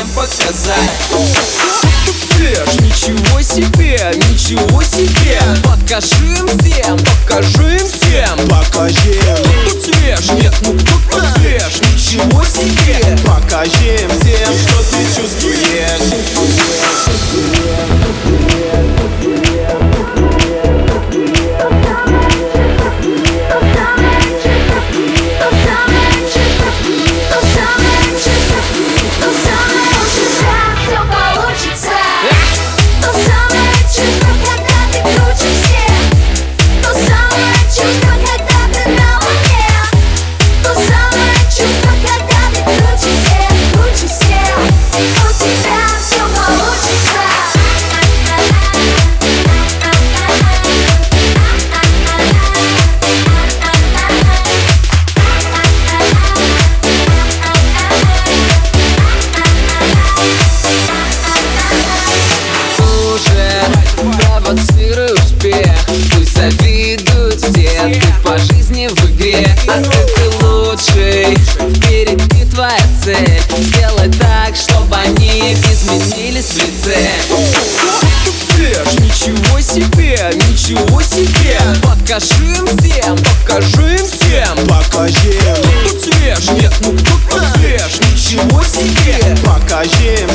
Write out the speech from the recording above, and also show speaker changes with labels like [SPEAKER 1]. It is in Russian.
[SPEAKER 1] всем показать Слышь, ничего себе, ничего себе.
[SPEAKER 2] Покажи им всем,
[SPEAKER 1] покажи лучший Впереди твоя цель. Сделай так, чтобы они изменились в лице. Свеж, ничего себе, ничего себе! Покажи им всем, покажи им всем.
[SPEAKER 2] Покажи им,
[SPEAKER 1] Тут свеж, нет, ну кто тут свеж Ничего себе!
[SPEAKER 2] Покажи им